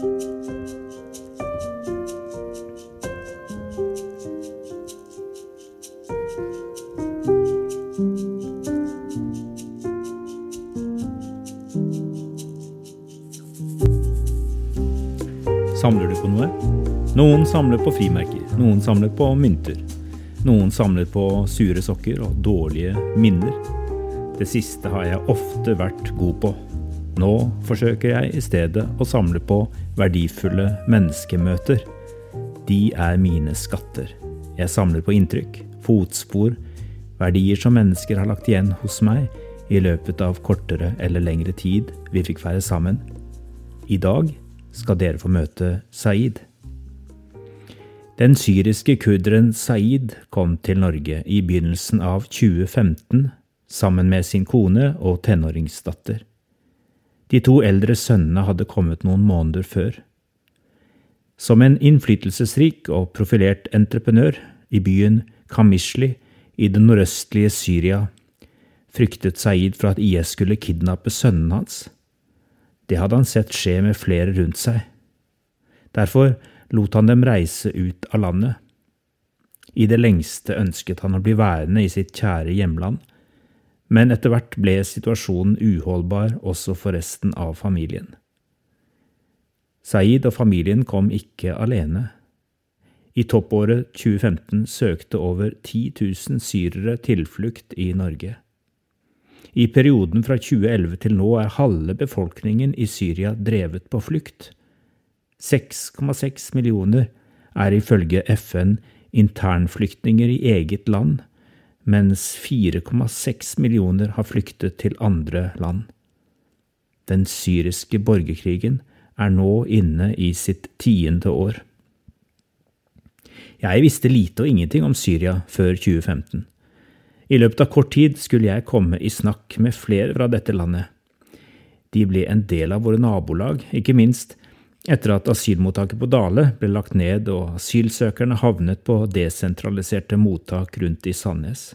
Samler du på noe? Noen samler på frimerker, noen samler på mynter. Noen samler på sure sokker og dårlige minner. Det siste har jeg ofte vært god på. Nå forsøker jeg i stedet å samle på verdifulle menneskemøter. De er mine skatter. Jeg samler på inntrykk, fotspor, verdier som mennesker har lagt igjen hos meg i løpet av kortere eller lengre tid vi fikk være sammen. I dag skal dere få møte Saeed. Den syriske kurderen Saeed kom til Norge i begynnelsen av 2015 sammen med sin kone og tenåringsdatter. De to eldre sønnene hadde kommet noen måneder før. Som en innflytelsesrik og profilert entreprenør i byen Kamishli i det nordøstlige Syria fryktet Saeed for at IS skulle kidnappe sønnen hans. Det hadde han sett skje med flere rundt seg. Derfor lot han dem reise ut av landet. I det lengste ønsket han å bli værende i sitt kjære hjemland, men etter hvert ble situasjonen uholdbar også for resten av familien. Saeed og familien kom ikke alene. I toppåret 2015 søkte over 10 000 syrere tilflukt i Norge. I perioden fra 2011 til nå er halve befolkningen i Syria drevet på flukt. 6,6 millioner er ifølge FN internflyktninger i eget land, mens 4,6 millioner har flyktet til andre land. Den syriske borgerkrigen er nå inne i sitt tiende år. Jeg visste lite og ingenting om Syria før 2015. I løpet av kort tid skulle jeg komme i snakk med flere fra dette landet. De ble en del av våre nabolag, ikke minst etter at asylmottaket på Dale ble lagt ned og asylsøkerne havnet på desentraliserte mottak rundt i Sandnes.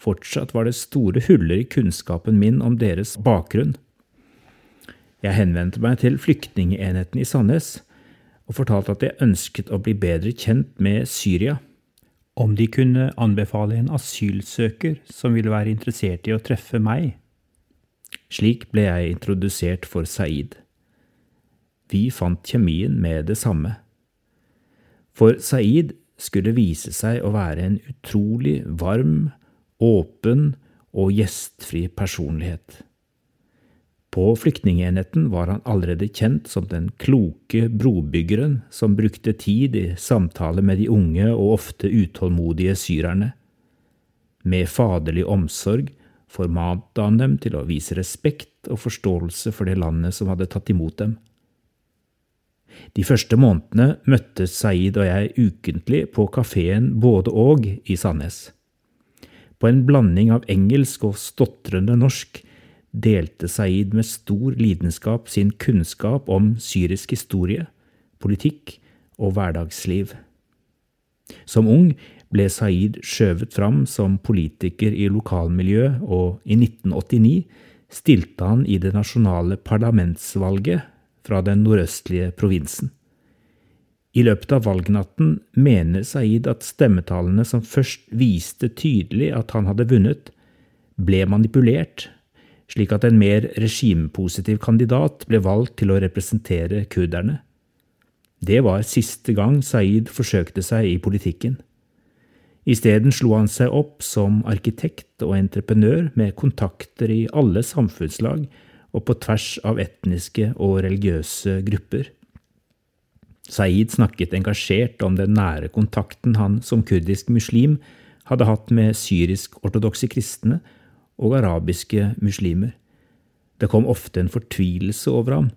Fortsatt var det store huller i kunnskapen min om deres bakgrunn. Jeg henvendte meg til flyktningenheten i Sandnes og fortalte at jeg ønsket å bli bedre kjent med Syria om de kunne anbefale en asylsøker som ville være interessert i å treffe meg. Slik ble jeg introdusert for Saeed. Vi fant kjemien med det samme. For Saeed skulle vise seg å være en utrolig varm, åpen og gjestfri personlighet. På flyktningenheten var han allerede kjent som den kloke brobyggeren som brukte tid i samtale med de unge og ofte utålmodige syrerne. Med faderlig omsorg formante han dem til å vise respekt og forståelse for det landet som hadde tatt imot dem. De første månedene møttes Saeed og jeg ukentlig på kafeen Både og i Sandnes. På en blanding av engelsk og stotrende norsk delte Saeed med stor lidenskap sin kunnskap om syrisk historie, politikk og hverdagsliv. Som ung ble Saeed skjøvet fram som politiker i lokalmiljøet, og i 1989 stilte han i det nasjonale parlamentsvalget fra den nordøstlige provinsen. I løpet av valgnatten mener Saeed at stemmetallene som først viste tydelig at han hadde vunnet, ble manipulert slik at en mer regimepositiv kandidat ble valgt til å representere kurderne. Det var siste gang Saeed forsøkte seg i politikken. Isteden slo han seg opp som arkitekt og entreprenør med kontakter i alle samfunnslag og på tvers av etniske og religiøse grupper. Saeed snakket engasjert om den nære kontakten han som kurdisk muslim hadde hatt med syrisk-ortodokse kristne og arabiske muslimer. Det kom ofte en fortvilelse over ham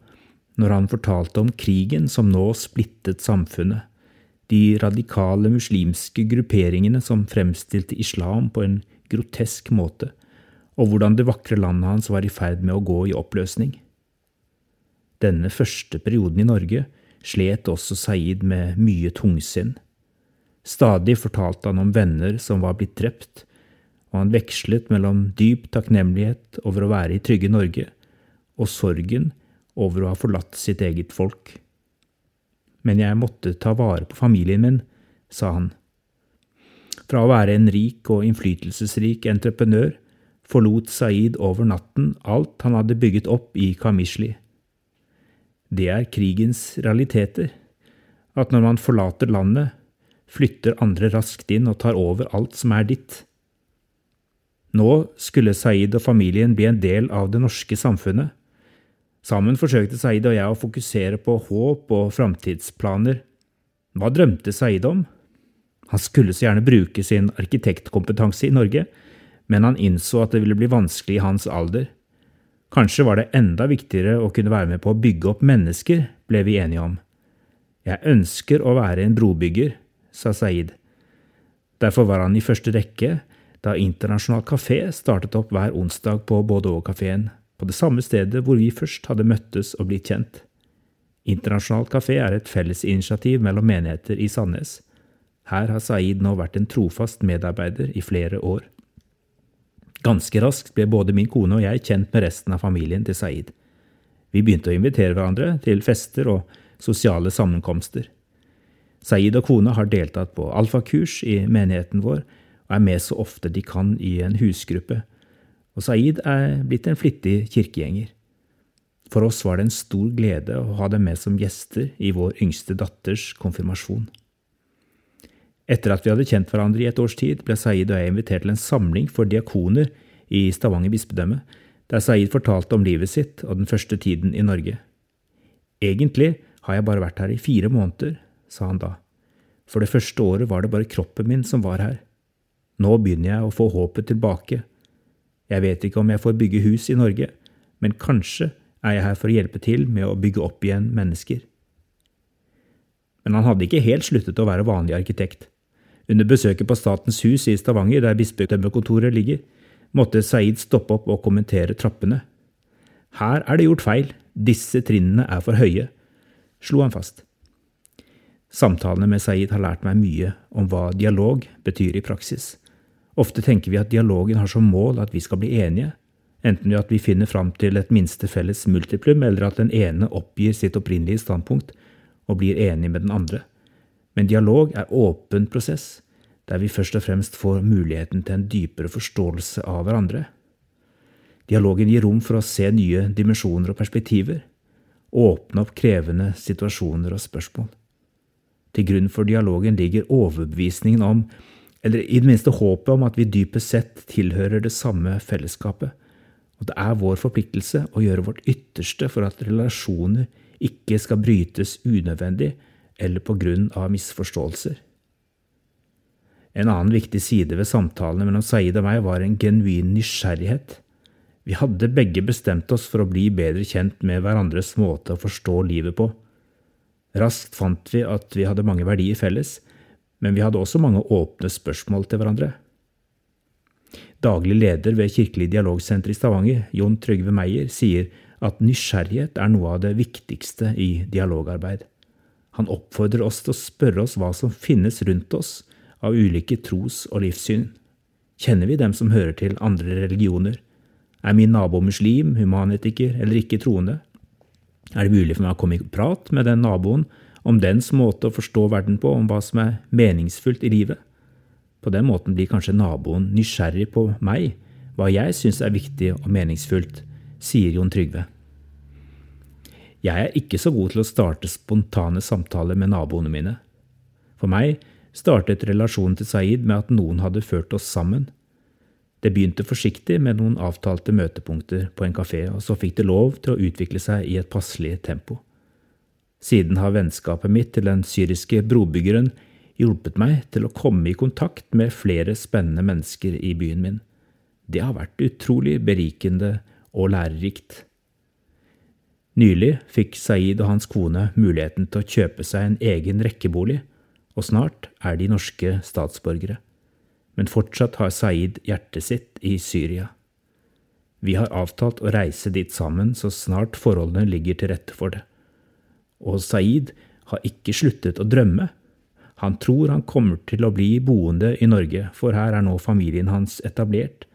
når han fortalte om krigen som nå splittet samfunnet, de radikale muslimske grupperingene som fremstilte islam på en grotesk måte, og hvordan det vakre landet hans var i ferd med å gå i oppløsning. Denne første perioden i Norge slet også Saeed med mye tungsinn. Stadig fortalte han om venner som var blitt drept, og han vekslet mellom dyp takknemlighet over å være i trygge Norge og sorgen over å ha forlatt sitt eget folk. Men jeg måtte ta vare på familien min, sa han. Fra å være en rik og innflytelsesrik entreprenør forlot Saeed over natten alt han hadde bygget opp i Kamishli. Det er krigens realiteter, at når man forlater landet, flytter andre raskt inn og tar over alt som er ditt. Nå skulle Saeed og familien bli en del av det norske samfunnet. Sammen forsøkte Saeed og jeg å fokusere på håp og framtidsplaner. Hva drømte Saeed om? Han skulle så gjerne bruke sin arkitektkompetanse i Norge, men han innså at det ville bli vanskelig i hans alder. Kanskje var det enda viktigere å kunne være med på å bygge opp mennesker, ble vi enige om. Jeg ønsker å være en brobygger, sa Saeed. Derfor var han i første rekke da Internasjonal kafé startet opp hver onsdag på Bordeaux-kafeen, på det samme stedet hvor vi først hadde møttes og blitt kjent. Internasjonal kafé er et fellesinitiativ mellom menigheter i Sandnes. Her har Saeed nå vært en trofast medarbeider i flere år. Ganske raskt ble både min kone og jeg kjent med resten av familien til Saeed. Vi begynte å invitere hverandre til fester og sosiale sammenkomster. Saeed og kona har deltatt på alfakurs i menigheten vår, og er med så ofte de kan i en husgruppe, og Saeed er blitt en flittig kirkegjenger. For oss var det en stor glede å ha dem med som gjester i vår yngste datters konfirmasjon. Etter at vi hadde kjent hverandre i et års tid, ble Saeed og jeg invitert til en samling for diakoner i Stavanger bispedømme, der Saeed fortalte om livet sitt og den første tiden i Norge. Egentlig har jeg bare vært her i fire måneder, sa han da. For det første året var det bare kroppen min som var her. Nå begynner jeg å få håpet tilbake. Jeg vet ikke om jeg får bygge hus i Norge, men kanskje er jeg her for å hjelpe til med å bygge opp igjen mennesker. Men han hadde ikke helt sluttet å være vanlig arkitekt. Under besøket på Statens hus i Stavanger, der bispedømmekontoret ligger, måtte Saeed stoppe opp og kommentere trappene. Her er det gjort feil, disse trinnene er for høye, slo han fast. Samtalene med Saeed har lært meg mye om hva dialog betyr i praksis. Ofte tenker vi at dialogen har som mål at vi skal bli enige, enten ved at vi finner fram til et minste felles multiplum, eller at den ene oppgir sitt opprinnelige standpunkt og blir enig med den andre. Men dialog er åpen prosess, der vi først og fremst får muligheten til en dypere forståelse av hverandre. Dialogen gir rom for å se nye dimensjoner og perspektiver, åpne opp krevende situasjoner og spørsmål. Til grunn for dialogen ligger overbevisningen om eller i det minste håpet om at vi dypest sett tilhører det samme fellesskapet, og det er vår forpliktelse å gjøre vårt ytterste for at relasjoner ikke skal brytes unødvendig eller på grunn av misforståelser. En annen viktig side ved samtalene mellom Saeed og meg var en genuin nysgjerrighet. Vi hadde begge bestemt oss for å bli bedre kjent med hverandres måte å forstå livet på. Raskt fant vi at vi hadde mange verdier felles, men vi hadde også mange åpne spørsmål til hverandre. Daglig leder ved Kirkelig dialogsenter i Stavanger, Jon Trygve Meyer, sier at nysgjerrighet er noe av det viktigste i dialogarbeid. Han oppfordrer oss til å spørre oss hva som finnes rundt oss av ulike tros- og livssyn. Kjenner vi dem som hører til andre religioner? Er min nabo muslim, humanetiker eller ikke troende? Er det mulig for meg å komme i prat med den naboen om dens måte å forstå verden på, om hva som er meningsfullt i livet. På den måten blir kanskje naboen nysgjerrig på meg, hva jeg syns er viktig og meningsfullt, sier Jon Trygve. Jeg er ikke så god til å starte spontane samtaler med naboene mine. For meg startet relasjonen til Saeed med at noen hadde ført oss sammen. Det begynte forsiktig med noen avtalte møtepunkter på en kafé, og så fikk det lov til å utvikle seg i et passelig tempo. Siden har vennskapet mitt til den syriske brobyggeren hjulpet meg til å komme i kontakt med flere spennende mennesker i byen min. Det har vært utrolig berikende og lærerikt. Nylig fikk Saeed og hans kone muligheten til å kjøpe seg en egen rekkebolig, og snart er de norske statsborgere. Men fortsatt har Saeed hjertet sitt i Syria. Vi har avtalt å reise dit sammen så snart forholdene ligger til rette for det og Saeed har ikke sluttet å drømme. Han tror han kommer til å bli boende i Norge, for her er nå familien hans etablert,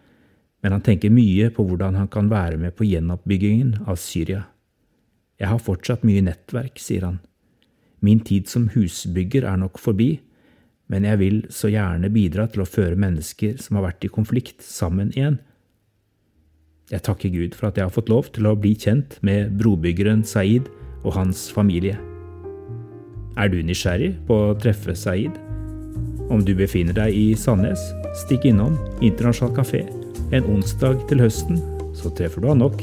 men han tenker mye på hvordan han kan være med på gjenoppbyggingen av Syria. Jeg har fortsatt mye nettverk, sier han. Min tid som husbygger er nok forbi, men jeg vil så gjerne bidra til å føre mennesker som har vært i konflikt, sammen igjen. Jeg takker Gud for at jeg har fått lov til å bli kjent med brobyggeren Saeed og hans familie. Er du nysgjerrig på å treffe Saeed? Om du befinner deg i Sandnes, stikk innom Internasjonal kafé en onsdag til høsten, så treffer du han nok.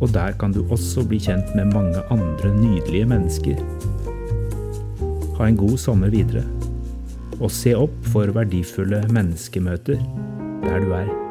Og der kan du også bli kjent med mange andre nydelige mennesker. Ha en god sommer videre og se opp for verdifulle menneskemøter der du er.